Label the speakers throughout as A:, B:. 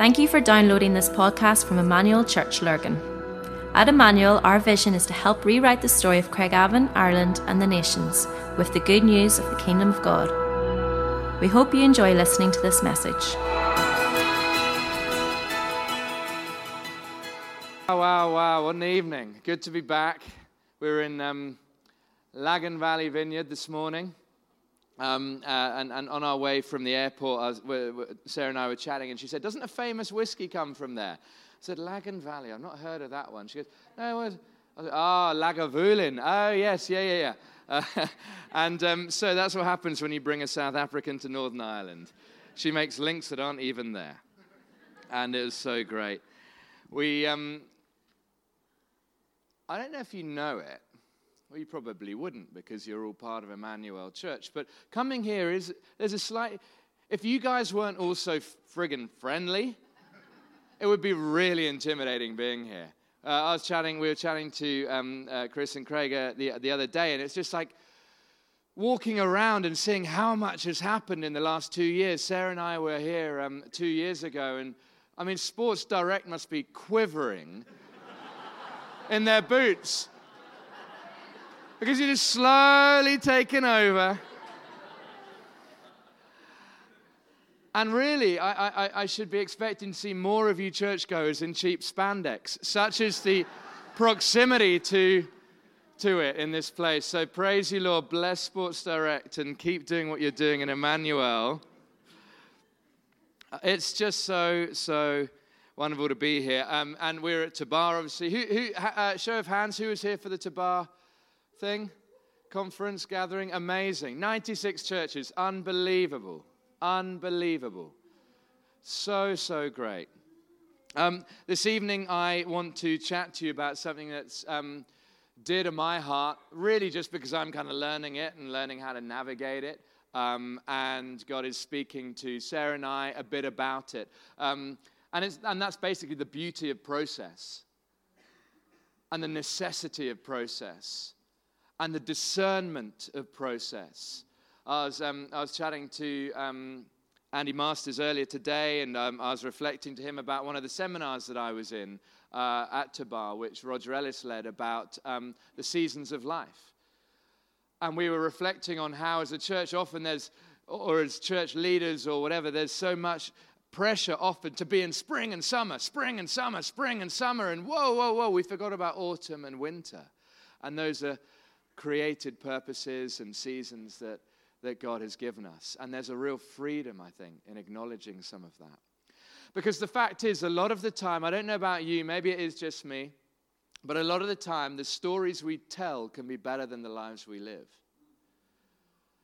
A: Thank you for downloading this podcast from Emmanuel Church Lurgan. At Emmanuel, our vision is to help rewrite the story of Craigavon, Ireland, and the nations with the good news of the Kingdom of God. We hope you enjoy listening to this message.
B: Wow, wow, wow, what an evening. Good to be back. We were in um, Lagan Valley Vineyard this morning. Um, uh, and, and, on our way from the airport, was, we're, we're, Sarah and I were chatting, and she said, Doesn't a famous whiskey come from there? I said, Lagan Valley. I've not heard of that one. She goes, No, what? I said, Ah, oh, Lagavulin. Oh, yes, yeah, yeah, yeah. Uh, and um, so that's what happens when you bring a South African to Northern Ireland. She makes links that aren't even there. And it was so great. We, um, I don't know if you know it, well, you probably wouldn't because you're all part of Emmanuel Church. But coming here is, there's a slight, if you guys weren't also friggin' friendly, it would be really intimidating being here. Uh, I was chatting, we were chatting to um, uh, Chris and Craig uh, the, the other day, and it's just like walking around and seeing how much has happened in the last two years. Sarah and I were here um, two years ago, and I mean, Sports Direct must be quivering in their boots because you're just slowly taking over. And really, I, I, I, should be expecting to see more of you churchgoers in cheap spandex. Such is the proximity to, to it in this place. So praise you, Lord. Bless Sports Direct and keep doing what you're doing in Emmanuel. It's just so, so wonderful to be here. Um, and we're at Tabar, obviously. Who, who uh, show of hands, who was here for the Tabar thing, conference, gathering. Amazing. 96 churches. Unbelievable. Unbelievable. So, so great. Um, this evening, I want to chat to you about something that's um, dear to my heart, really just because I'm kind of learning it and learning how to navigate it. Um, and God is speaking to Sarah and I a bit about it. Um, and, and that's basically the beauty of process and the necessity of process and the discernment of process. I was, um, I was chatting to um, Andy Masters earlier today, and um, I was reflecting to him about one of the seminars that I was in uh, at Tabar, which Roger Ellis led about um, the seasons of life. And we were reflecting on how, as a church, often there's, or as church leaders or whatever, there's so much pressure often to be in spring and summer, spring and summer, spring and summer, and whoa, whoa, whoa, we forgot about autumn and winter. And those are created purposes and seasons that, that God has given us. And there's a real freedom, I think, in acknowledging some of that. Because the fact is, a lot of the time, I don't know about you, maybe it is just me, but a lot of the time, the stories we tell can be better than the lives we live.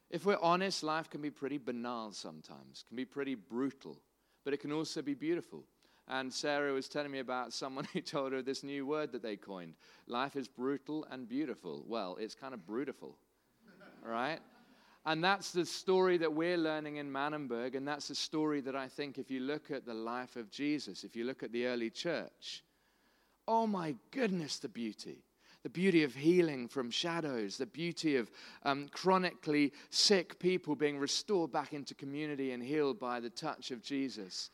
B: If we're honest, life can be pretty banal sometimes, can be pretty brutal, but it can also be beautiful. And Sarah was telling me about someone who told her this new word that they coined life is brutal and beautiful. Well, it's kind of brutal, right? And that's the story that we're learning in Manenberg. And that's the story that I think, if you look at the life of Jesus, if you look at the early church, oh my goodness, the beauty. The beauty of healing from shadows, the beauty of um, chronically sick people being restored back into community and healed by the touch of Jesus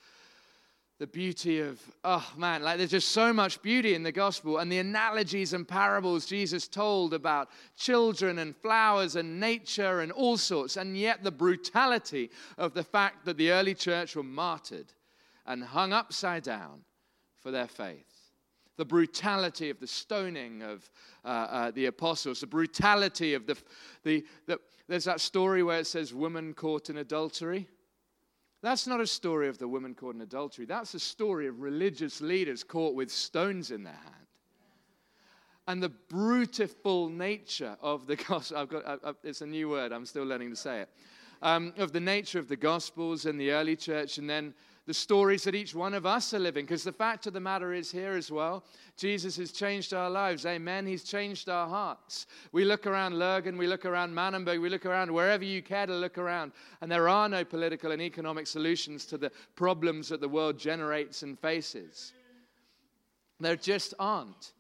B: the beauty of, oh man, like there's just so much beauty in the gospel and the analogies and parables Jesus told about children and flowers and nature and all sorts, and yet the brutality of the fact that the early church were martyred and hung upside down for their faith. The brutality of the stoning of uh, uh, the apostles, the brutality of the, the, the, there's that story where it says woman caught in adultery. That's not a story of the woman caught in adultery. That's a story of religious leaders caught with stones in their hand. And the brutiful nature of the gospel, I've got, I, I, it's a new word, I'm still learning to say it, um, of the nature of the gospels in the early church, and then the stories that each one of us are living. Because the fact of the matter is, here as well, Jesus has changed our lives. Amen. He's changed our hearts. We look around Lurgan, we look around Manenberg, we look around wherever you care to look around, and there are no political and economic solutions to the problems that the world generates and faces. There just aren't.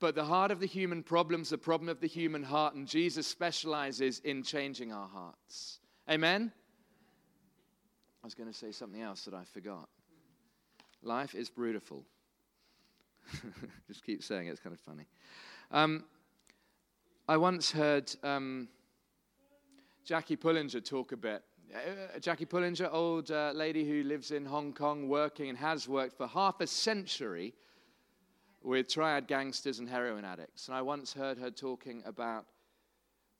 B: But the heart of the human problem is the problem of the human heart, and Jesus specializes in changing our hearts. Amen? I was going to say something else that I forgot. Life is beautiful. Just keep saying it, it's kind of funny. Um, I once heard um, Jackie Pullinger talk a bit. Uh, Jackie Pullinger, old uh, lady who lives in Hong Kong, working and has worked for half a century with triad gangsters and heroin addicts. And I once heard her talking about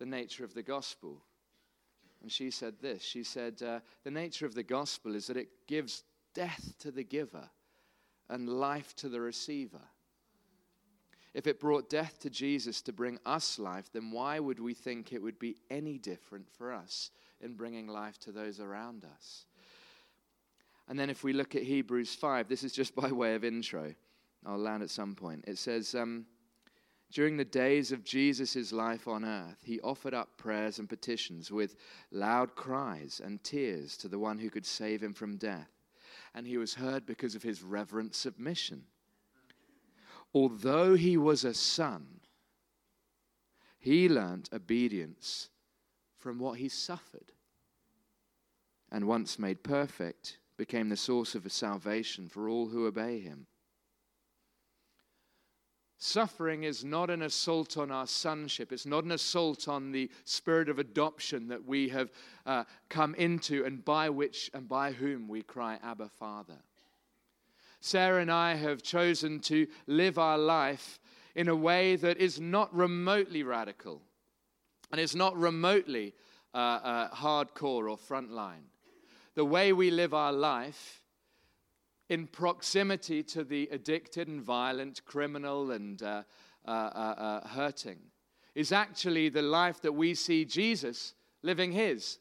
B: the nature of the gospel. And she said this She said, uh, The nature of the gospel is that it gives death to the giver and life to the receiver. If it brought death to Jesus to bring us life, then why would we think it would be any different for us in bringing life to those around us? And then if we look at Hebrews 5, this is just by way of intro. I'll land at some point. It says, um, During the days of Jesus' life on earth, he offered up prayers and petitions with loud cries and tears to the one who could save him from death. And he was heard because of his reverent submission. Although he was a son, he learnt obedience from what he suffered. And once made perfect, became the source of salvation for all who obey him. Suffering is not an assault on our sonship. It's not an assault on the spirit of adoption that we have uh, come into and by which and by whom we cry, Abba, Father. Sarah and I have chosen to live our life in a way that is not remotely radical and is not remotely uh, uh, hardcore or frontline. The way we live our life in proximity to the addicted and violent, criminal and uh, uh, uh, uh, hurting is actually the life that we see Jesus living his.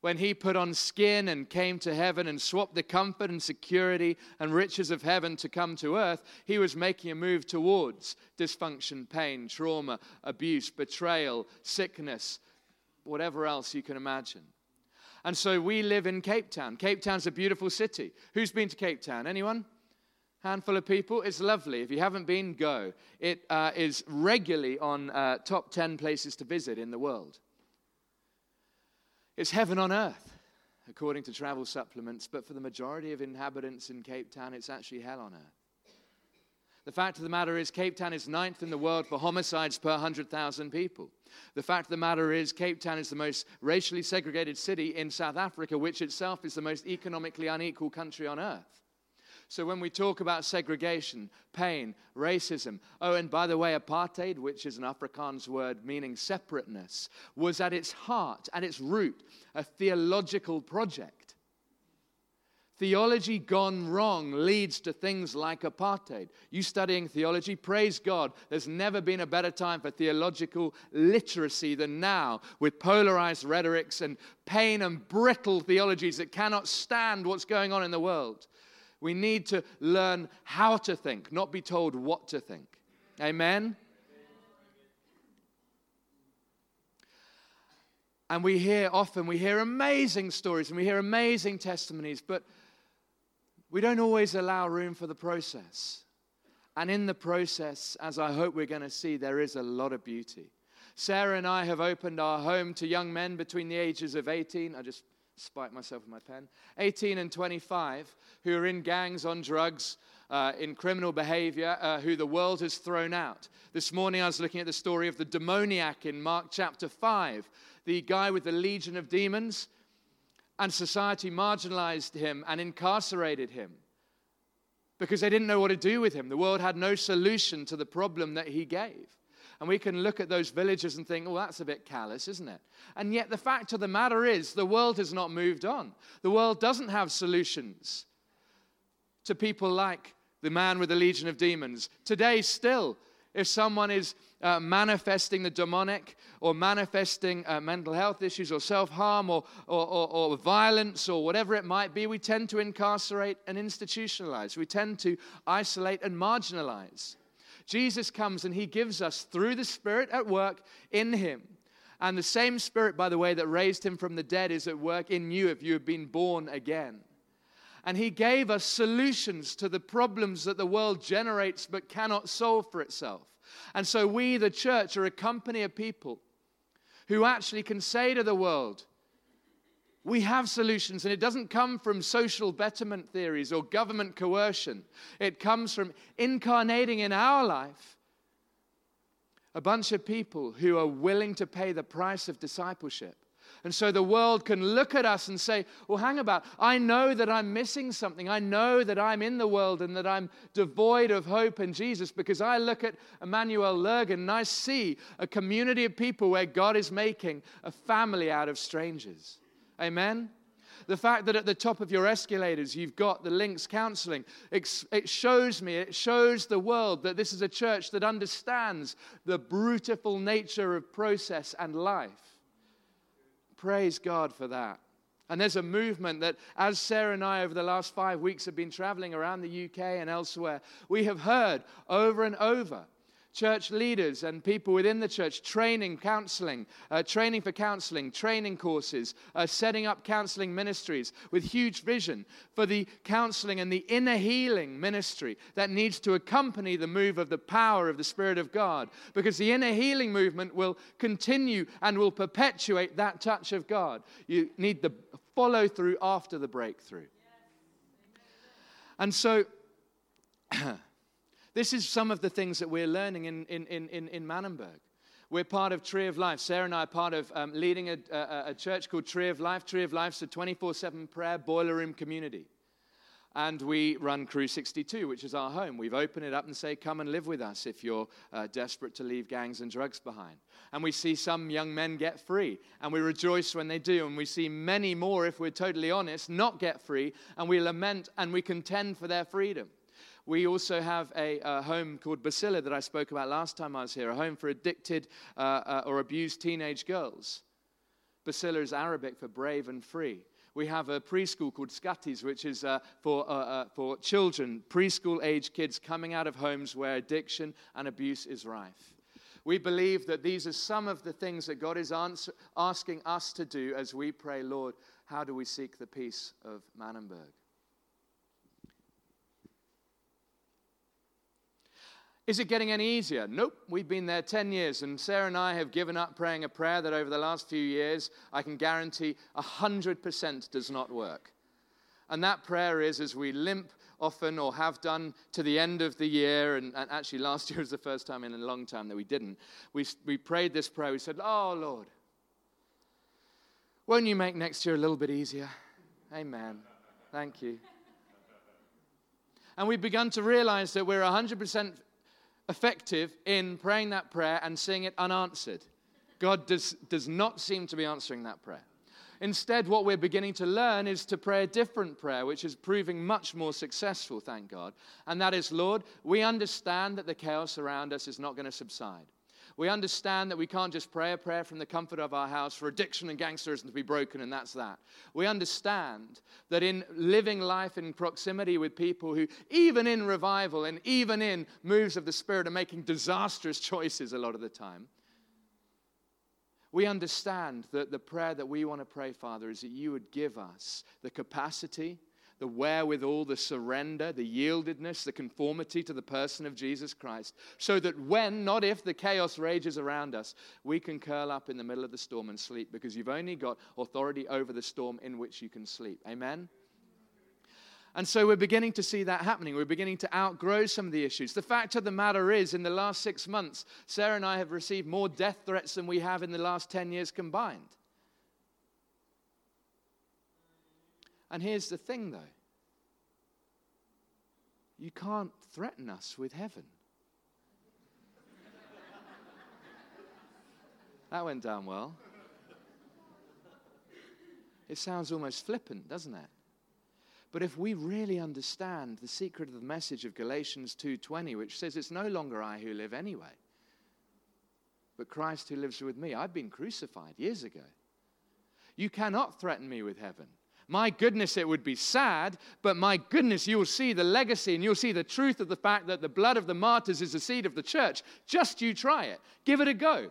B: When he put on skin and came to heaven and swapped the comfort and security and riches of heaven to come to earth, he was making a move towards dysfunction, pain, trauma, abuse, betrayal, sickness, whatever else you can imagine. And so we live in Cape Town. Cape Town's a beautiful city. Who's been to Cape Town? Anyone? Handful of people. It's lovely. If you haven't been, go. It uh, is regularly on uh, top 10 places to visit in the world. It's heaven on earth, according to travel supplements, but for the majority of inhabitants in Cape Town, it's actually hell on earth. The fact of the matter is, Cape Town is ninth in the world for homicides per 100,000 people. The fact of the matter is, Cape Town is the most racially segregated city in South Africa, which itself is the most economically unequal country on earth. So when we talk about segregation, pain, racism, oh, and by the way, apartheid, which is an Afrikaans word meaning separateness, was at its heart, at its root, a theological project. Theology gone wrong leads to things like apartheid. You studying theology, praise God. There's never been a better time for theological literacy than now, with polarized rhetorics and pain and brittle theologies that cannot stand what's going on in the world. We need to learn how to think, not be told what to think. Amen? And we hear often, we hear amazing stories and we hear amazing testimonies, but we don't always allow room for the process. And in the process, as I hope we're going to see, there is a lot of beauty. Sarah and I have opened our home to young men between the ages of 18. I just spiked myself with my pen. 18 and 25 who are in gangs on drugs, uh, in criminal behavior, uh, who the world has thrown out. This morning I was looking at the story of the demoniac in Mark chapter 5, the guy with the legion of demons and society marginalized him and incarcerated him because they didn't know what to do with him. The world had no solution to the problem that he gave. And we can look at those villages and think, oh, that's a bit callous, isn't it? And yet, the fact of the matter is, the world has not moved on. The world doesn't have solutions to people like the man with the legion of demons. Today, still, if someone is uh, manifesting the demonic or manifesting uh, mental health issues or self harm or, or, or, or, violence or whatever it might be, we tend to incarcerate and institutionalize. We tend to isolate and marginalize. Jesus comes and he gives us, through the Spirit at work in him, and the same Spirit, by the way, that raised him from the dead is at work in you if you have been born again. And he gave us solutions to the problems that the world generates but cannot solve for itself. And so we, the church, are a company of people who actually can say to the world, We have solutions, and it doesn't come from social betterment theories or government coercion. It comes from incarnating in our life a bunch of people who are willing to pay the price of discipleship. And so the world can look at us and say, Well, hang about. I know that I'm missing something. I know that I'm in the world and that I'm devoid of hope in Jesus because I look at Emmanuel Lurgan and I see a community of people where God is making a family out of strangers. Amen? The fact that at the top of your escalators you've got the links counseling, it shows me, it shows the world that this is a church that understands the brutal nature of process and life. Praise God for that. And there's a movement that, as Sarah and I over the last five weeks have been traveling around the UK and elsewhere, we have heard over and over church leaders and people within the church training, counseling, uh, training for counseling, training courses, uh, setting up counseling ministries with huge vision for the counseling and the inner healing ministry that needs to accompany the move of the power of the Spirit of God. Because the inner healing movement will continue and will perpetuate that touch of God. You need the follow through after the breakthrough. And so, This is some of the things that we're learning in, in, in, in. We're part of Tree of Life. Sarah and I are part of um, leading a, a, a, church called Tree of Life. Tree of Life is a 24 7 prayer boiler room community. And we run Crew 62, which is our home. We've opened it up and say, Come and live with us if you're uh, desperate to leave gangs and drugs behind. And we see some young men get free, and we rejoice when they do. And we see many more, if we're totally honest, not get free, and we lament and we contend for their freedom. We also have a, a, home called Basila that I spoke about last time I was here, a home for addicted uh, uh, or abused teenage girls. Basila is Arabic for brave and free. We have a preschool called Skatis, which is uh, for, uh, uh, for children, preschool age kids coming out of homes where addiction and abuse is rife. We believe that these are some of the things that God is answer, asking us to do as we pray, Lord, how do we seek the peace of Manenberg? Is it getting any easier? Nope. We've been there 10 years, and Sarah and I have given up praying a prayer that over the last few years I can guarantee 100% does not work. And that prayer is as we limp often or have done to the end of the year, and, and actually last year was the first time in a long time that we didn't. We, we prayed this prayer. We said, Oh, Lord, won't you make next year a little bit easier? Amen. Thank you. And we've begun to realize that we're 100% effective in praying that prayer and seeing it unanswered. God does, does not seem to be answering that prayer. Instead, what we're beginning to learn is to pray a different prayer, which is proving much more successful, thank God. And that is, Lord, we understand that the chaos around us is not going to subside. We understand that we can't just pray a prayer from the comfort of our house for addiction and gangsterism to be broken, and that's that. We understand that in living life in proximity with people who, even in revival and even in moves of the Spirit, are making disastrous choices a lot of the time, we understand that the prayer that we want to pray, Father, is that you would give us the capacity the wherewithal, the surrender, the yieldedness, the conformity to the person of Jesus Christ, so that when, not if, the chaos rages around us, we can curl up in the middle of the storm and sleep because you've only got authority over the storm in which you can sleep. Amen? And so we're beginning to see that happening. We're beginning to outgrow some of the issues. The fact of the matter is, in the last six months, Sarah and I have received more death threats than we have in the last 10 years combined. And here's the thing, though you can't threaten us with heaven. that went down well. It sounds almost flippant, doesn't it? But if we really understand the secret of the message of Galatians 2:20 which says it's no longer I who live anyway but Christ who lives with me. I've been crucified years ago. You cannot threaten me with heaven. My goodness, it would be sad, but my goodness, you'll see the legacy and you'll see the truth of the fact that the blood of the martyrs is the seed of the church. Just you try it. Give it a go.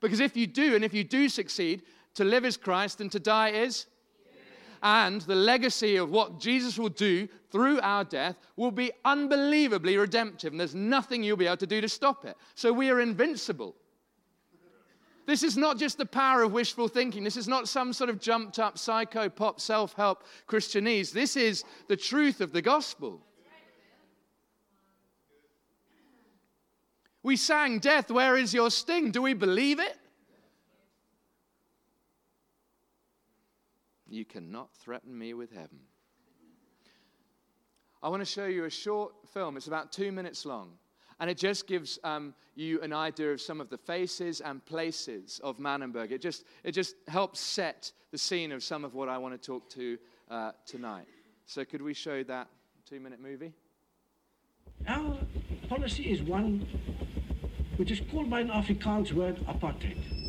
B: Because if you do, and if you do succeed, to live is Christ and to die is. And the legacy of what Jesus will do through our death will be unbelievably redemptive, and there's nothing you'll be able to do to stop it. So we are invincible. This is not just the power of wishful thinking. This is not some sort of jumped up psycho pop self help Christianese. This is the truth of the gospel. We sang, Death, where is your sting? Do we believe it? You cannot threaten me with heaven. I want to show you a short film. It's about two minutes long. And it just gives um, you an idea of some of the faces and places of Manenberg. It just, it just helps set the scene of some of what I want to talk to uh, tonight. So, could we show that two minute movie?
C: Our policy is one which is called by an Afrikaans word apartheid.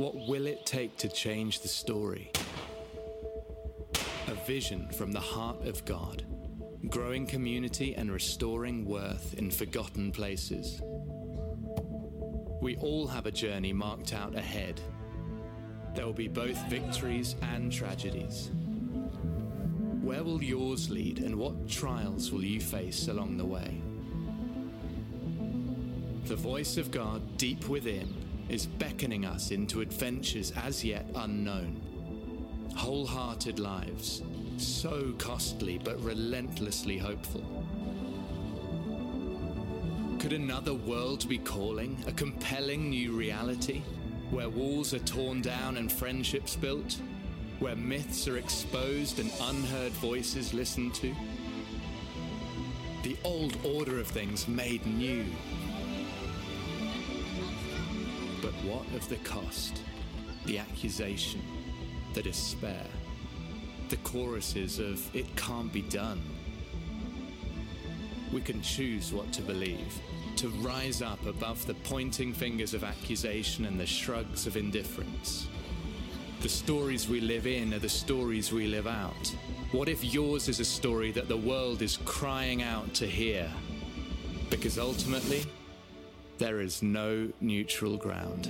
D: What will it take to change the story? A vision from the heart of God, growing community and restoring worth in forgotten places. We all have a journey marked out ahead. There will be both victories and tragedies. Where will yours lead, and what trials will you face along the way? The voice of God deep within is beckoning us into adventures as yet unknown. Wholehearted lives, so costly but relentlessly hopeful. Could another world be calling, a compelling new reality, where walls are torn down and friendships built, where myths are exposed and unheard voices listened to? The old order of things made new what of the cost, the accusation, the despair, the choruses of it can't be done? We can choose what to believe, to rise up above the pointing fingers of accusation and the shrugs of indifference. The stories we live in are the stories we live out. What if yours is a story that the world is crying out to hear? Because ultimately, there is no neutral ground.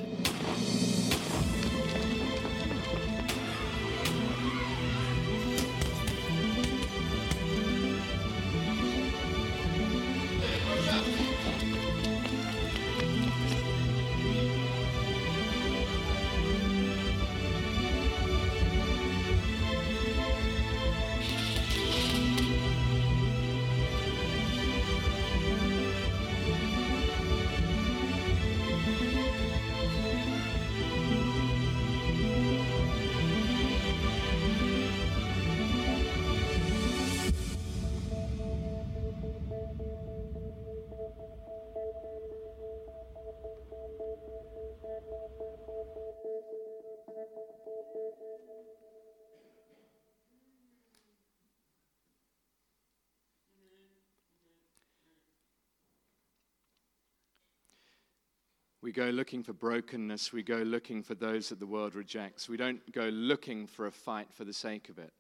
B: We go looking for brokenness. We go looking for those that the world rejects. We don't go looking for a fight for the sake of it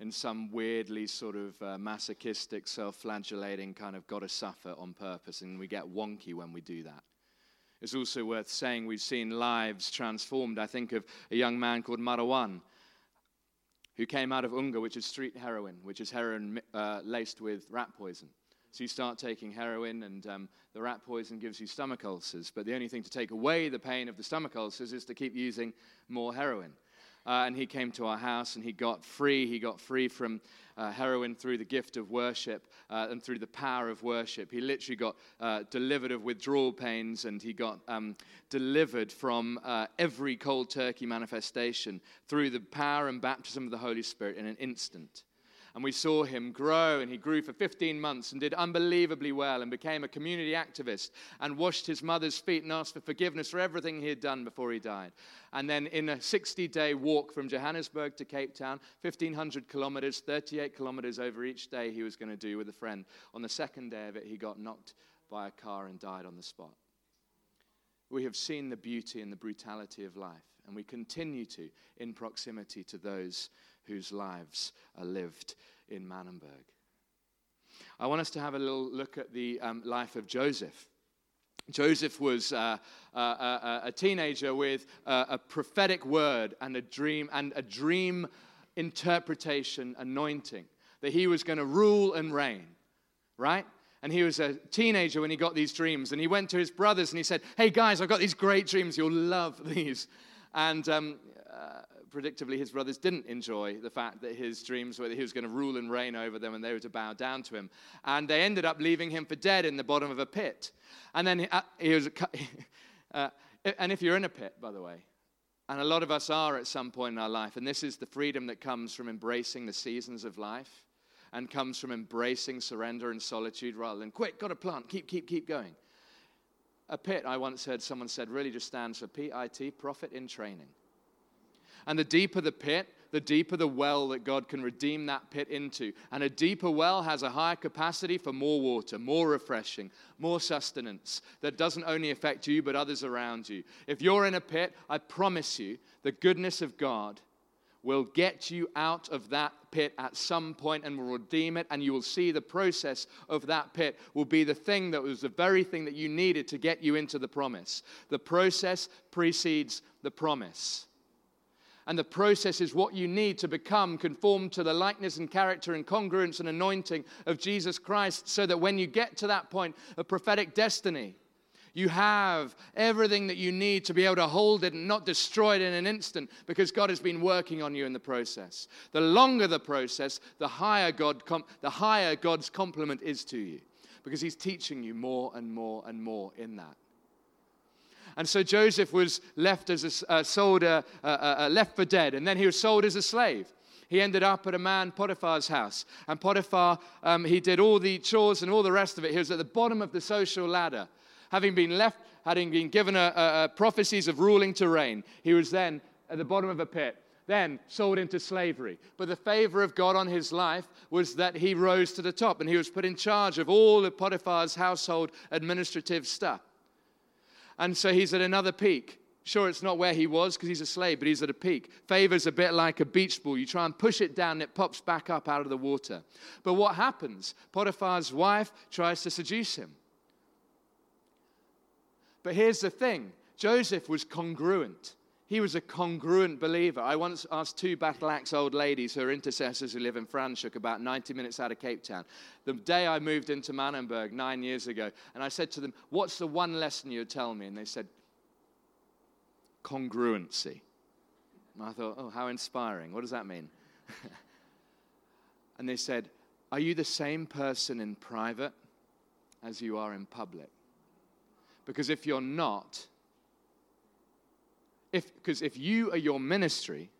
B: in some weirdly sort of uh, masochistic, self flagellating kind of gotta suffer on purpose, and we get wonky when we do that. It's also worth saying we've seen lives transformed. I think of a young man called Marwan, who came out of Unga, which is street heroin, which is heroin uh, laced with rat poison. So you start taking heroin, and um, the rat poison gives you stomach ulcers. But the only thing to take away the pain of the stomach ulcers is to keep using more heroin. Uh, and he came to our house and he got free. He got free from uh, heroin through the gift of worship uh, and through the power of worship. He literally got uh, delivered of withdrawal pains and he got um, delivered from uh, every cold turkey manifestation through the power and baptism of the Holy Spirit in an instant and we saw him grow and he grew for 15 months and did unbelievably well and became a community activist and washed his mother's feet and asked for forgiveness for everything he had done before he died. And then in a 60 day walk from johannesburg to cape town 1500 kilometers 38 kilometers over each day he was going to do with a friend. On the second day of it he got knocked by a car and died on the spot. We have seen the beauty and the brutality of life and we continue to in proximity to those whose lives are lived in Manenberg. I want us to have a little look at the um, life of Joseph. Joseph was uh, uh, uh, a teenager with a prophetic word and a dream and a dream interpretation anointing that he was going to rule and reign, right? And he was a teenager when he got these dreams. And he went to his brothers and he said, Hey guys, I've got these great dreams. You'll love these. And um, uh, predictably, his brothers didn't enjoy the fact that his dreams were that he was going to rule and reign over them and they were to bow down to him. And they ended up leaving him for dead in the bottom of a pit. And then he, uh, he was, uh, and if you're in a pit, by the way, and a lot of us are at some point in our life, and this is the freedom that comes from embracing the seasons of life and comes from embracing surrender and solitude rather than quick, got a plant, keep, keep, keep going. A pit, I once heard someone said, really just stands for P I T, profit in training. And the deeper the pit, the deeper the well that God can redeem that pit into. And a deeper well has a higher capacity for more water, more refreshing, more sustenance that doesn't only affect you, but others around you. If you're in a pit, I promise you, the goodness of God will get you out of that pit at some point and will redeem it, and you will see the process of that pit will be the thing that was the very thing that you needed to get you into the promise. The process precedes the promise. And the process is what you need to become conformed to the likeness and character and congruence and anointing of Jesus Christ, so that when you get to that point of prophetic destiny, you have everything that you need to be able to hold it and not destroy it in an instant because God has been working on you in the process. The longer the process, the higher, God com- the higher God's compliment is to you because He's teaching you more and more and more in that. And so Joseph was left as a uh, uh, uh, left for dead, and then he was sold as a slave. He ended up at a man Potiphar's house, and Potiphar, um, he did all the chores and all the rest of it. He was at the bottom of the social ladder having been left, having been given a, a, a prophecies of ruling to reign, he was then at the bottom of a pit then sold into slavery. But the favor of God on his life was that he rose to the top and he was put in charge of all of Potiphar's household administrative stuff. And so he's at another peak. Sure, it's not where he was because he's a slave, but he's at a peak. Favor's a bit like a beach ball. You try and push it down, and it pops back up out of the water. But what happens? Potiphar's wife tries to seduce him. But here's the thing Joseph was congruent. He was a congruent believer. I once asked two battle axe old ladies who are intercessors who live in Franschhoek, about 90 minutes out of Cape Town, the day I moved into Manenberg nine years ago, and I said to them, What's the one lesson you'd tell me? And they said, Congruency. And I thought, Oh, how inspiring. What does that mean? and they said, Are you the same person in private as you are in public? Because if you're not, if, because if you are your ministry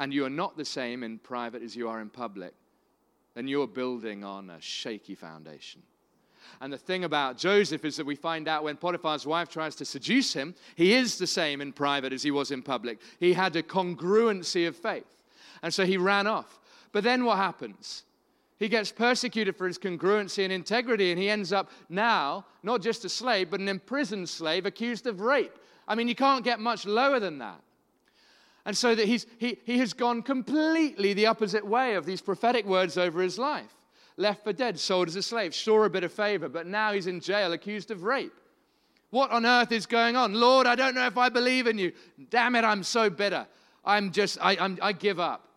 B: and you are not the same in private as you are in public, then you're building on a shaky foundation. And the thing about Joseph is that we find out when Potiphar's wife tries to seduce him, he is the same in private as he was in public. He had a congruency of faith. And so he ran off. But then what happens? He gets persecuted for his congruency and integrity, and he ends up now not just a slave, but an imprisoned slave accused of rape. I mean, you can't get much lower than that. And so that he's, he, he has gone completely the opposite way of these prophetic words over his life. Left for dead, sold as a slave, sure a bit of favor, but now he's in jail accused of rape. What on earth is going on? Lord, I don't know if I believe in you. Damn it, I'm so bitter. I'm just, I, I'm, I give up.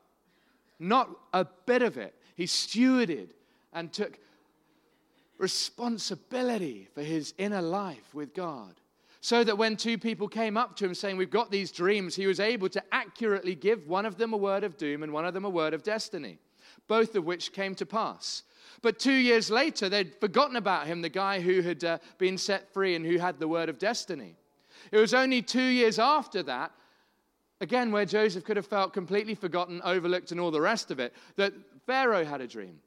B: Not a bit of it. He stewarded and took responsibility for his inner life with God. So that when two people came up to him saying, We've got these dreams, he was able to accurately give one of them a word of doom and one of them a word of destiny, both of which came to pass. But two years later, they'd forgotten about him, the guy who had uh, been set free and who had the word of destiny. It was only two years after that, again, where Joseph could have felt completely forgotten, overlooked, and all the rest of it, that Pharaoh had a dream.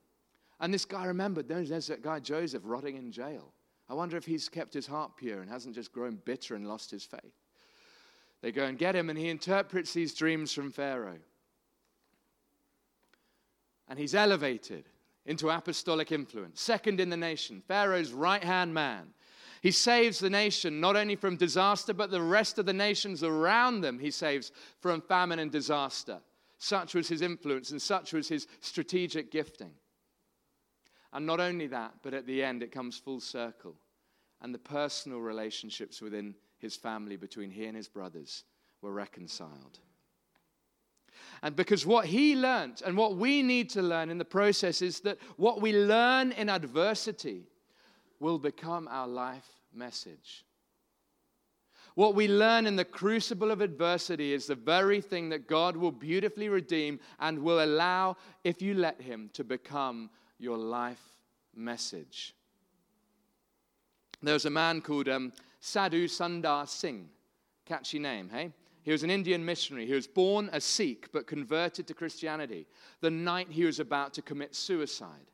B: And this guy remembered there's that guy Joseph rotting in jail. I wonder if he's kept his heart pure and hasn't just grown bitter and lost his faith. They go and get him, and he interprets these dreams from Pharaoh. And he's elevated into apostolic influence, second in the nation, Pharaoh's right hand man. He saves the nation not only from disaster, but the rest of the nations around them, he saves from famine and disaster. Such was his influence and such was his strategic gifting. And not only that, but at the end it comes full circle. and the personal relationships within his family between he and his brothers were reconciled. And because what he learned and what we need to learn in the process is that what we learn in adversity will become our life message. What we learn in the crucible of adversity is the very thing that God will beautifully redeem and will allow, if you let Him, to become your life message. There was a man called um, Sadhu Sundar Singh. Catchy name, hey? He was an Indian missionary. He was born a Sikh but converted to Christianity the night he was about to commit suicide.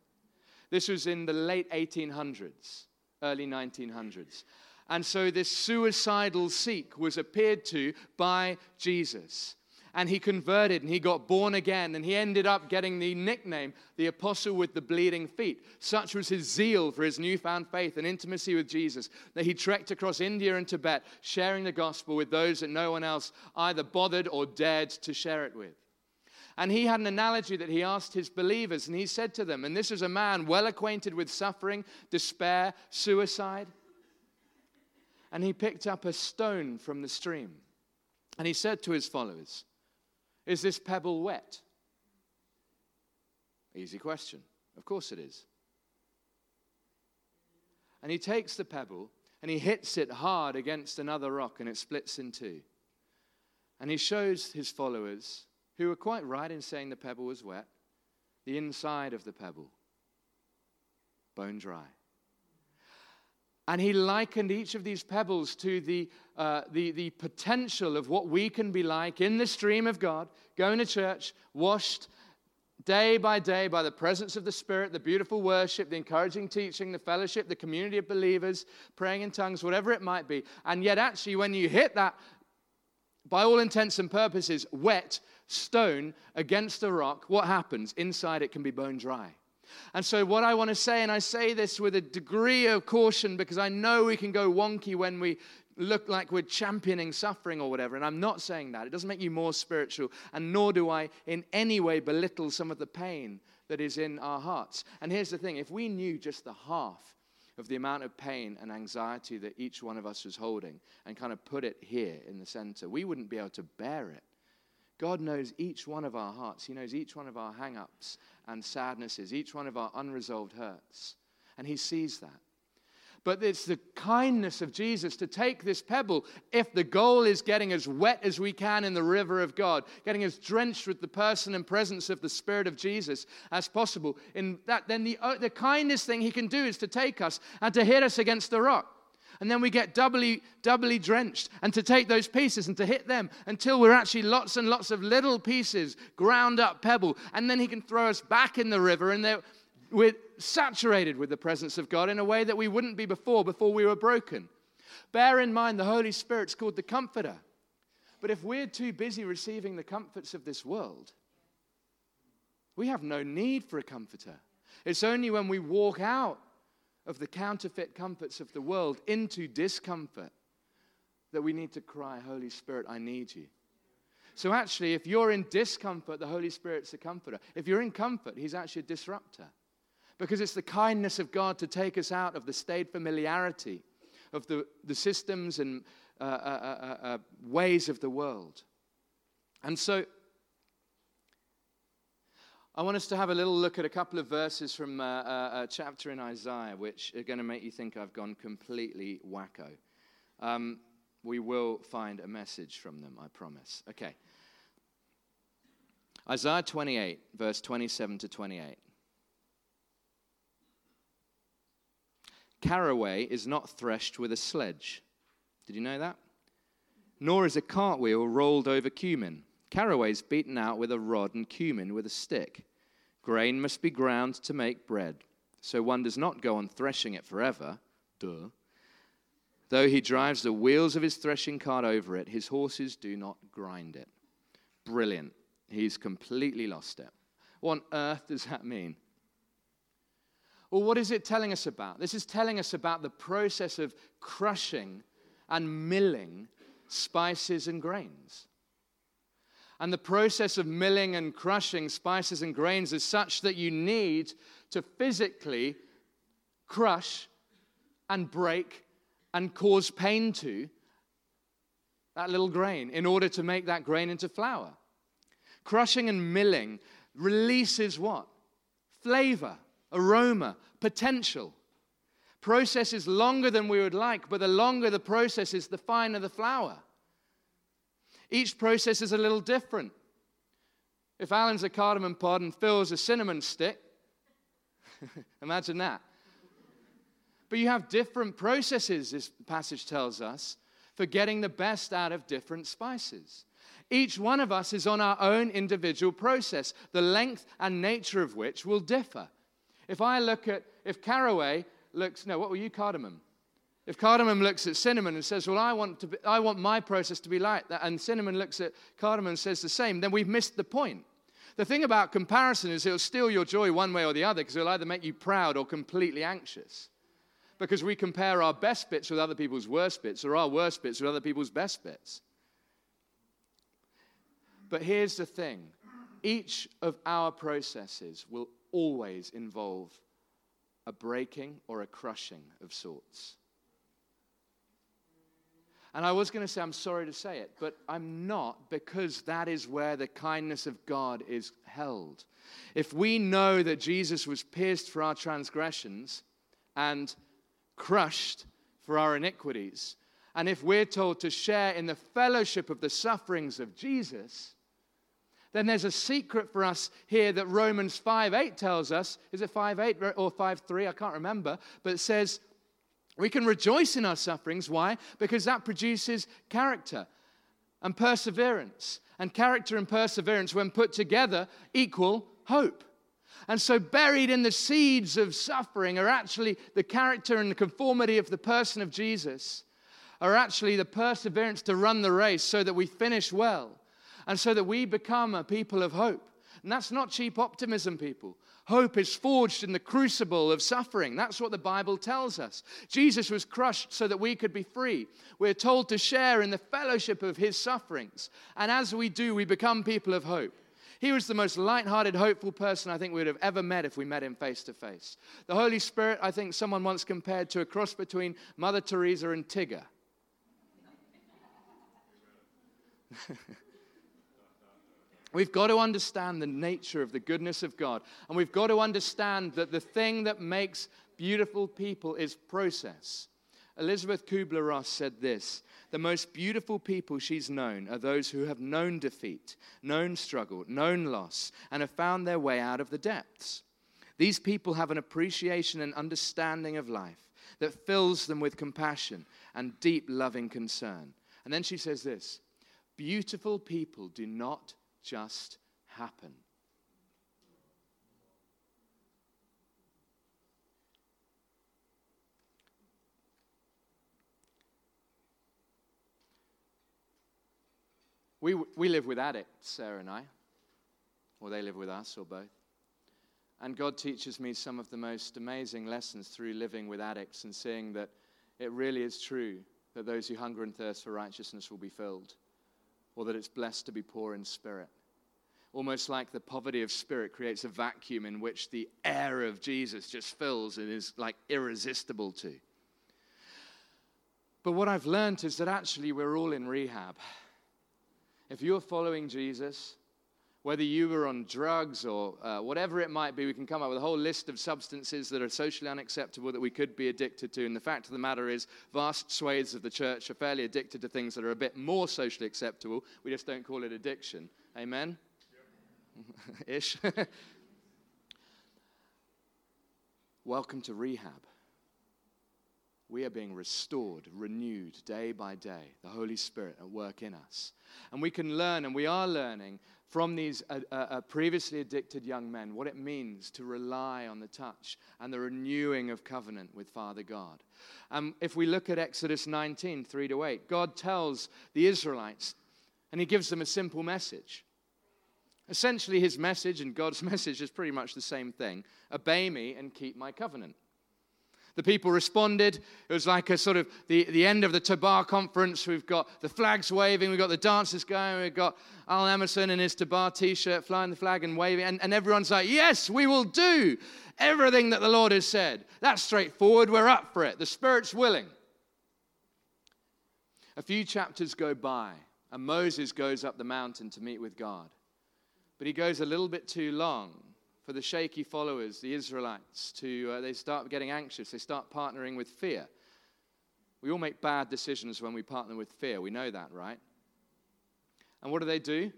B: This was in the late 1800s, early 1900s. And so this suicidal Sikh was appeared to by Jesus and he converted and he got born again and he ended up getting the nickname the apostle with the bleeding feet. Such was his zeal for his newfound faith and intimacy with jesus that he trekked across india and tibet sharing the gospel with those that no one else either bothered or dared to share it with. And he had an analogy that he asked his believers and he said to them and this is a man well acquainted with suffering despair suicide. And he picked up a stone from the stream. And he said to his followers is this pebble wet? Easy question. Of course it is. And he takes the pebble and he hits it hard against another rock and it splits in two. And he shows his followers, who were quite right in saying the pebble was wet, the inside of the pebble, bone dry. And he likened each of these pebbles to the, uh, the, the potential of what we can be like in the stream of God, going to church, washed day by day by the presence of the Spirit, the beautiful worship, the encouraging teaching, the fellowship, the community of believers, praying in tongues, whatever it might be. And yet, actually, when you hit that, by all intents and purposes, wet stone against a rock, what happens? Inside it can be bone dry. And so, what I want to say, and I say this with a degree of caution because I know we can go wonky when we look like we're championing suffering or whatever. And I'm not saying that. It doesn't make you more spiritual. And nor do I in any way belittle some of the pain that is in our hearts. And here's the thing if we knew just the half of the amount of pain and anxiety that each one of us was holding and kind of put it here in the center, we wouldn't be able to bear it. God knows each one of our hearts. He knows each one of our hang ups and sadnesses, each one of our unresolved hurts. And He sees that. But it's the kindness of Jesus to take this pebble, if the goal is getting as wet as we can in the river of God, getting as drenched with the person and presence of the Spirit of Jesus as possible, in that, then the, uh, the kindest thing He can do is to take us and to hit us against the rock and then we get doubly, doubly drenched, and to take those pieces and to hit them until we're actually lots and lots of little pieces, ground up pebble, and then He can throw us back in the river, and we're saturated with the presence of God in a way that we wouldn't be before, before we were broken. Bear in mind the Holy Spirit's called the Comforter. But if we're too busy receiving the comforts of this world, we have no need for a comforter. It's only when we walk out of the counterfeit comforts of the world into discomfort that we need to cry, Holy Spirit, I need you. So, actually, if you're in discomfort, the Holy Spirit's a comforter. If you're in comfort, He's actually a disruptor. Because it's the kindness of God to take us out of the staid familiarity of the, the systems and uh, uh, uh, uh ways of the world. And so, I want us to have a little look at a couple of verses from uh, uh, a chapter in Isaiah, which are going to make you think I've gone completely wacko. Um, we will find a message from them, I promise. Okay. Isaiah 28, verse 27 to 28. Caraway is not threshed with a sledge. Did you know that? Nor is a cartwheel rolled over cumin. Caraway is beaten out with a rod and cumin with a stick. Grain must be ground to make bread, so one does not go on threshing it forever. Duh. Though he drives the wheels of his threshing cart over it, his horses do not grind it. Brilliant. He's completely lost it. What on earth does that mean? Well, what is it telling us about? This is telling us about the process of crushing and milling spices and grains. And the process of milling and crushing spices and grains is such that you need to physically crush and break and cause pain to that little grain in order to make that grain into flour. Crushing and milling releases what? Flavor, aroma, potential. Process is longer than we would like, but the longer the process is, the finer the flour. Each process is a little different. If Alan's a cardamom pod and Phil's a cinnamon stick, imagine that. But you have different processes, this passage tells us, for getting the best out of different spices. Each one of us is on our own individual process, the length and nature of which will differ. If I look at, if caraway looks, no, what were you, cardamom? If cardamom looks at cinnamon and says, Well, I want, to be, I want my process to be like that, and cinnamon looks at cardamom and says the same, then we've missed the point. The thing about comparison is it'll steal your joy one way or the other because it'll either make you proud or completely anxious. Because we compare our best bits with other people's worst bits or our worst bits with other people's best bits. But here's the thing each of our processes will always involve a breaking or a crushing of sorts. And I was going to say, I'm sorry to say it, but I'm not because that is where the kindness of God is held. If we know that Jesus was pierced for our transgressions and crushed for our iniquities, and if we're told to share in the fellowship of the sufferings of Jesus, then there's a secret for us here that Romans 5 8 tells us. Is it 5 8 or 5 3? I can't remember. But it says, we can rejoice in our sufferings. Why? Because that produces character and perseverance. And character and perseverance, when put together, equal hope. And so, buried in the seeds of suffering are actually the character and the conformity of the person of Jesus, are actually the perseverance to run the race so that we finish well and so that we become a people of hope. And that's not cheap optimism, people. Hope is forged in the crucible of suffering. That's what the Bible tells us. Jesus was crushed so that we could be free. We're told to share in the fellowship of his sufferings. And as we do, we become people of hope. He was the most light-hearted, hopeful person I think we would have ever met if we met him face to face. The Holy Spirit, I think someone once compared to a cross between Mother Teresa and Tigger. We've got to understand the nature of the goodness of God. And we've got to understand that the thing that makes beautiful people is process. Elizabeth Kubler Ross said this The most beautiful people she's known are those who have known defeat, known struggle, known loss, and have found their way out of the depths. These people have an appreciation and understanding of life that fills them with compassion and deep loving concern. And then she says this Beautiful people do not just happen. We, we live with addicts, Sarah and I, or they live with us, or both. And God teaches me some of the most amazing lessons through living with addicts and seeing that it really is true that those who hunger and thirst for righteousness will be filled or that it's blessed to be poor in spirit. Almost like the poverty of spirit creates a vacuum in which the air of Jesus just fills and is like irresistible to. But what I've learned is that actually we're all in rehab. If you're following Jesus, whether you were on drugs or uh, whatever it might be, we can come up with a whole list of substances that are socially unacceptable that we could be addicted to. And the fact of the matter is, vast swathes of the church are fairly addicted to things that are a bit more socially acceptable. We just don't call it addiction. Amen? Yep. Ish. Welcome to rehab. We are being restored, renewed day by day, the Holy Spirit at work in us. And we can learn, and we are learning from these uh, uh, uh, previously addicted young men what it means to rely on the touch and the renewing of covenant with Father God. Um, if we look at Exodus 19, 3 to 8, God tells the Israelites, and He gives them a simple message. Essentially, His message and God's message is pretty much the same thing obey me and keep my covenant. The people responded. It was like a sort of the, the end of the Tabar conference. We've got the flags waving, we've got the dancers going, we've got Al Emerson in his Tabar t shirt flying the flag and waving. And, and everyone's like, Yes, we will do everything that the Lord has said. That's straightforward. We're up for it. The Spirit's willing. A few chapters go by, and Moses goes up the mountain to meet with God. But he goes a little bit too long for the shaky followers, the Israelites, to uh, they start getting anxious. They start partnering with fear. We all make bad decisions when we partner with fear. We know that, right? And what do they do?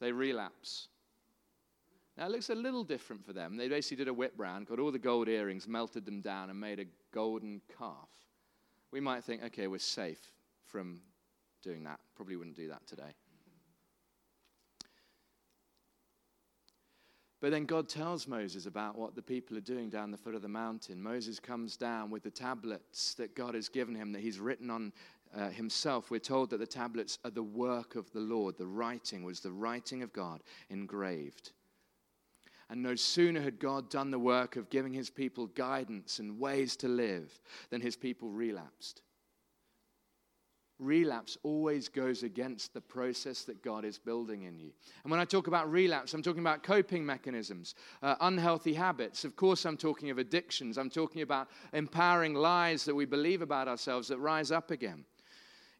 B: They relapse. Now, it looks a little different for them. They basically did a whip round, got all the gold earrings, melted them down, and made a golden calf. We might think, okay, we're safe from doing that. Probably wouldn't do that today. But then God tells Moses about what the people are doing down the foot of the mountain. Moses comes down with the tablets that God has given him, that he's written on uh, himself. We're told that the tablets are the work of the Lord. The writing was the writing of God engraved. And no sooner had God done the work of giving his people guidance and ways to live than his people relapsed. Relapse always goes against the process that God is building in you. And when I talk about relapse, I'm talking about coping mechanisms, uh, unhealthy habits. Of course, I'm talking of addictions. I'm talking about empowering lies that we believe about ourselves that rise up again.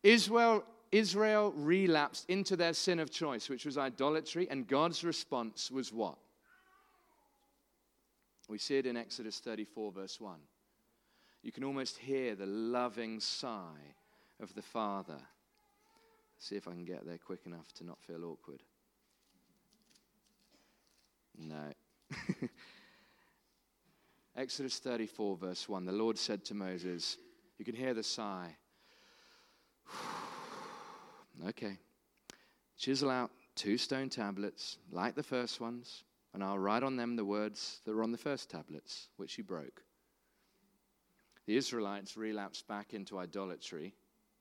B: Israel, Israel relapsed into their sin of choice, which was idolatry, and God's response was what? We see it in Exodus 34, verse 1. You can almost hear the loving sigh of the Father. See if I can get there quick enough to not feel awkward. No. Exodus 34, verse 1. The Lord said to Moses, You can hear the sigh. okay. Chisel out two stone tablets, like the first ones, and I'll write on them the words that were on the first tablets, which you broke. The Israelites relapsed back into idolatry.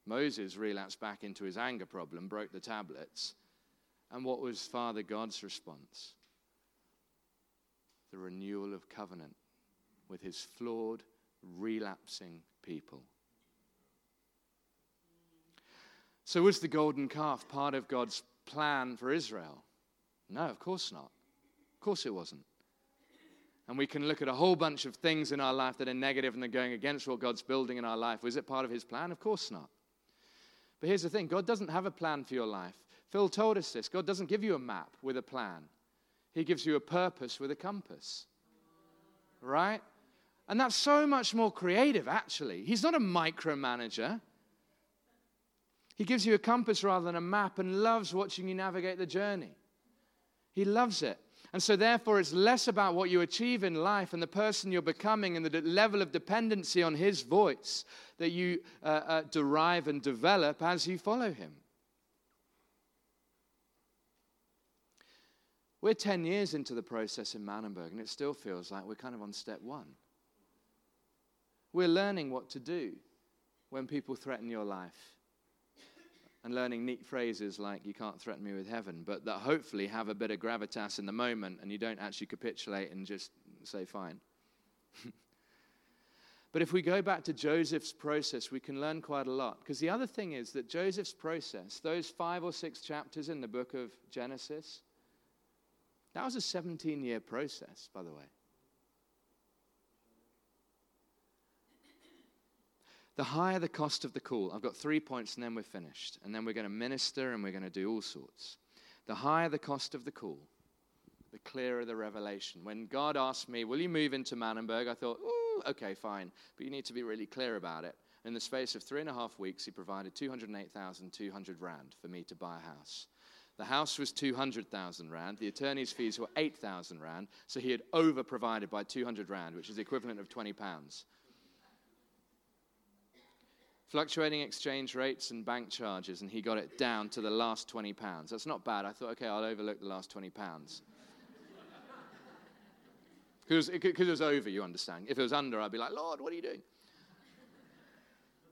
B: Moses relapsed back into his anger problem, broke the tablets. And what was Father God's response? The renewal of covenant with his flawed, relapsing people. So, was the golden calf part of God's plan for Israel? No, of course not Of course it wasn't. And we can look at a whole bunch of things in our life that are negative and they're going against what God's building in our life. Was it part of His plan? Of course not. But here's the thing God doesn't have a plan for your life. Phil told us this God doesn't give you a map with a plan, He gives you a purpose with a compass. Right? And that's so much more creative, actually. He's not a micromanager. He gives you a compass rather than a map and loves watching you navigate the journey. He loves it. And so, therefore, it's less about what you achieve in life and the person you're becoming and the level of dependency on His voice that you uh, uh, derive and develop as you follow Him. We're 10 years into the process in Manenberg, and it still feels like we're kind of on step one. We're learning what to do when people threaten your life and learning neat phrases like, you can't threaten me with heaven, but that hopefully have a bit of gravitas in the moment and you don't actually capitulate and just say, fine. but if we go back to Joseph's process, we can learn quite a lot. Because the other thing is that Joseph's process, those five or six chapters in the book of Genesis, that was a 17 year process, by the way. The higher the cost of the call, I've got three points and then we're finished. And then we're going to minister and we're going to do all sorts. The higher the cost of the call, the clearer the revelation. When God asked me, Will you move into Manenberg? I thought, Ooh, okay, fine. But you need to be really clear about it. In the space of three and a half weeks, he provided 208,200 Rand for me to buy a house. The house was 200,000 Rand. The attorney's fees were 8,000 Rand. So he had over provided by 200 Rand, which is the equivalent of 20 pounds. Fluctuating exchange rates and bank charges, and he got it down to the last 20 pounds. That's not bad. I thought, okay, I'll overlook the last 20 pounds. Because it, was over, you understand. If it was under, I'd be like, Lord, what are you doing?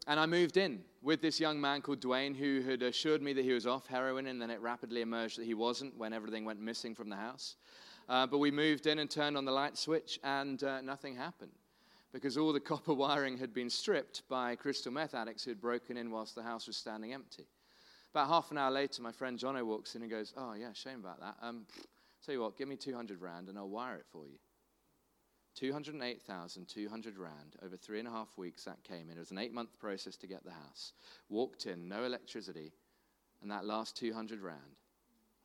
B: And I moved in with this young man called Dwayne who had assured me that he was off heroin, and then it rapidly emerged that he wasn't when everything went missing from the house. Uh, but we moved in and turned on the light switch, and uh, nothing happened because all the copper wiring had been stripped by crystal meth addicts who had broken in whilst the house was standing empty. About half an hour later, my friend Jono walks in and goes, Oh, yeah, shame about that. Um, tell you what, give me 200 Rand and I'll wire it for you. 208,200 Rand. Over three and a half weeks that came in. It was an eight month process to get the house. Walked in, no electricity, and that last 200 Rand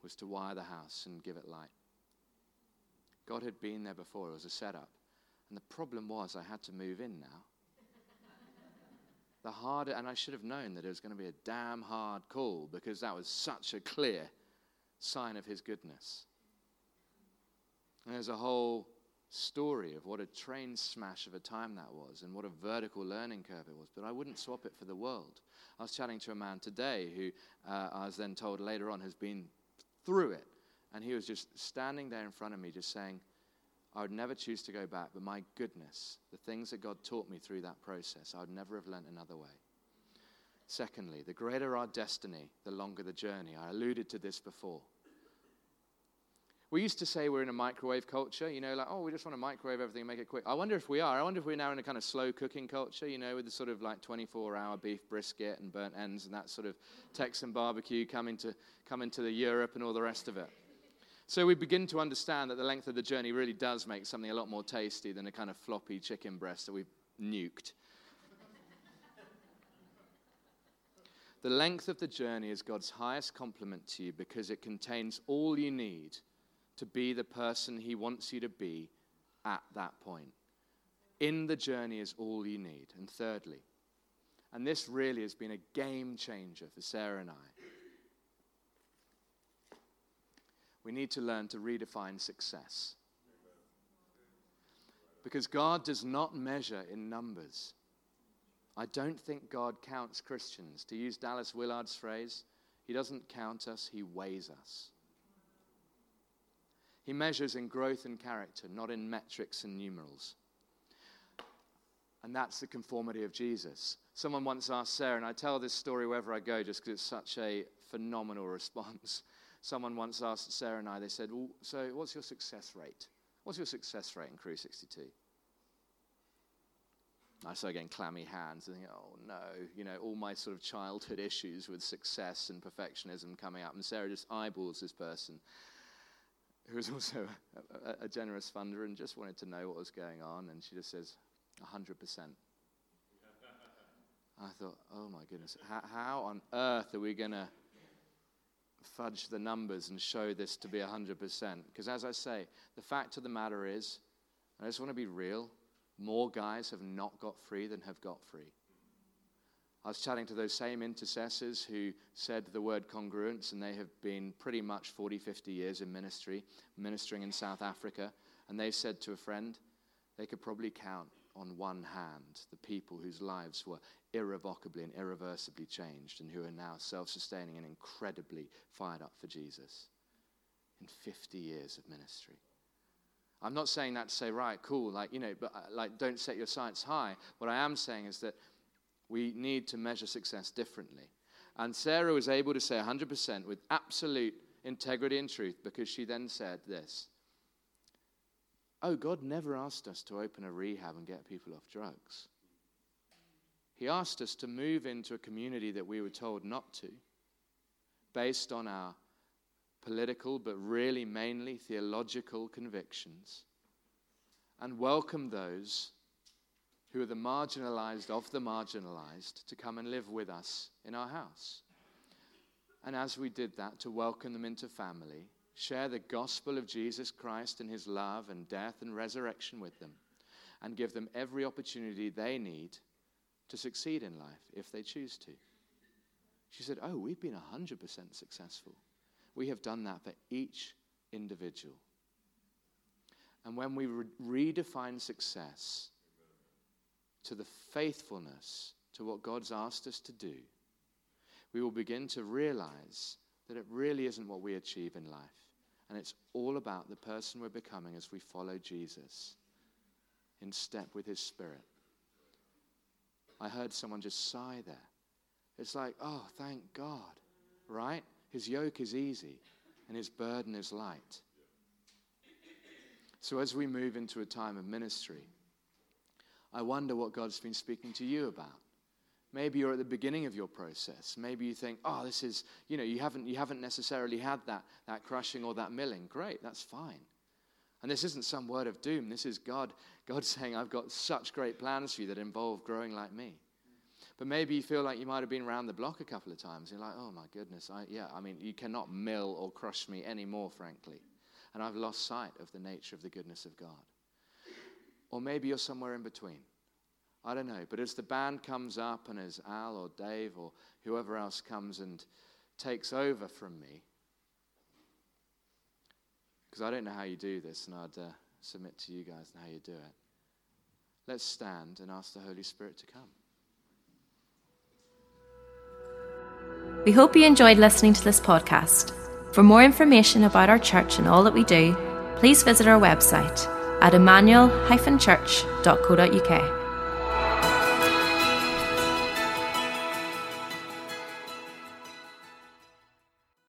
B: was to wire the house and give it light. God had been there before, it was a setup. And the problem was, I had to move in now. the harder, and I should have known that it was going to be a damn hard call because that was such a clear sign of His goodness. And there's a whole story of what a train smash of a time that was and what a vertical learning curve it was, but I wouldn't swap it for the world. I was chatting to a man today who uh, I was then told later on has been through it, and he was just standing there in front of me, just saying, I would never choose to go back, but my goodness, the things that God taught me through that process, I would never have learned another way. Secondly, the greater our destiny, the longer the journey. I alluded to this before. We used to say we're in a microwave culture, you know, like, oh, we just want to microwave everything and make it quick. I wonder if we are. I wonder if we're now in a kind of slow cooking culture, you know, with the sort of like 24 hour beef brisket and burnt ends and that sort of Texan barbecue coming to, coming to the Europe and all the rest of it. So we begin to understand that the length of the journey really does make something a lot more tasty than a kind of floppy chicken breast that we've nuked. the length of the journey is God's highest compliment to you because it contains all you need to be the person He wants you to be at that point. In the journey is all you need. And thirdly, and this really has been a game changer for Sarah and I, we need to learn to redefine success. Because God does not measure in numbers. I don't think God counts Christians. To use Dallas Willard's phrase, He doesn't count us, He weighs us. He measures in growth and character, not in metrics and numerals. And that's the conformity of Jesus. Someone once asked Sarah, and I tell this story wherever I go just because it's such a phenomenal response. Someone once asked Sarah and I, they said, well, So, what's your success rate? What's your success rate in Crew 62? I started getting clammy hands and oh no, you know, all my sort of childhood issues with success and perfectionism coming up. And Sarah just eyeballs this person who was also a, a, generous funder and just wanted to know what was going on. And she just says, 100%. I thought, oh my goodness, how, how on earth are we going to fudge the numbers and show this to be 100%? Because as I say, the fact of the matter is, I just want to be real, more guys have not got free than have got free. I was chatting to those same intercessors who said the word congruence, and they have been pretty much 40, 50 years in ministry, ministering in South Africa. And they said to a friend, they could probably count on one hand the people whose lives were irrevocably and irreversibly changed and who are now self sustaining and incredibly fired up for Jesus in 50 years of ministry. I'm not saying that to say, right, cool, like, you know, but uh, like, don't set your sights high. What I am saying is that we need to measure success differently. And Sarah was able to say 100% with absolute integrity and truth because she then said this Oh, God never asked us to open a rehab and get people off drugs. He asked us to move into a community that we were told not to, based on our political, but really mainly theological convictions, and welcome those who are the marginalized of the marginalized to come and live with us in our house. And as we did that, to welcome them into family, share the gospel of Jesus Christ and his love and death and resurrection with them, and give them every opportunity they need to succeed in life if they choose to. She said, Oh, we've been 100% successful. We have done that for each individual. And when we re- redefine success, to the faithfulness to what God's asked us to do, we will begin to realize that it really isn't what we achieve in life. And it's all about the person we're becoming as we follow Jesus in step with his spirit. I heard someone just sigh there. It's like, oh, thank God, right? His yoke is easy and his burden is light. So as we move into a time of ministry, I wonder what God's been speaking to you about. Maybe you're at the beginning of your process. Maybe you think, oh, this is, you know, you haven't, you haven't necessarily had that, that crushing or that milling. Great, that's fine. And this isn't some word of doom. This is God, God saying, I've got such great plans for you that involve growing like me. But maybe you feel like you might have been around the block a couple of times. You're like, oh my goodness, I, yeah, I mean, you cannot mill or crush me anymore, frankly. And I've lost sight of the nature of the goodness of God. Or maybe you're somewhere in between. I don't know. But as the band comes up and as Al or Dave or whoever else comes and takes over from me, because I don't know how you do this, and I'd uh, submit to you guys and how you do it. Let's stand and ask the Holy Spirit to come.
A: We hope you enjoyed listening to this podcast. For more information about our church and all that we do, please visit our website at emmanuel-church.co.uk.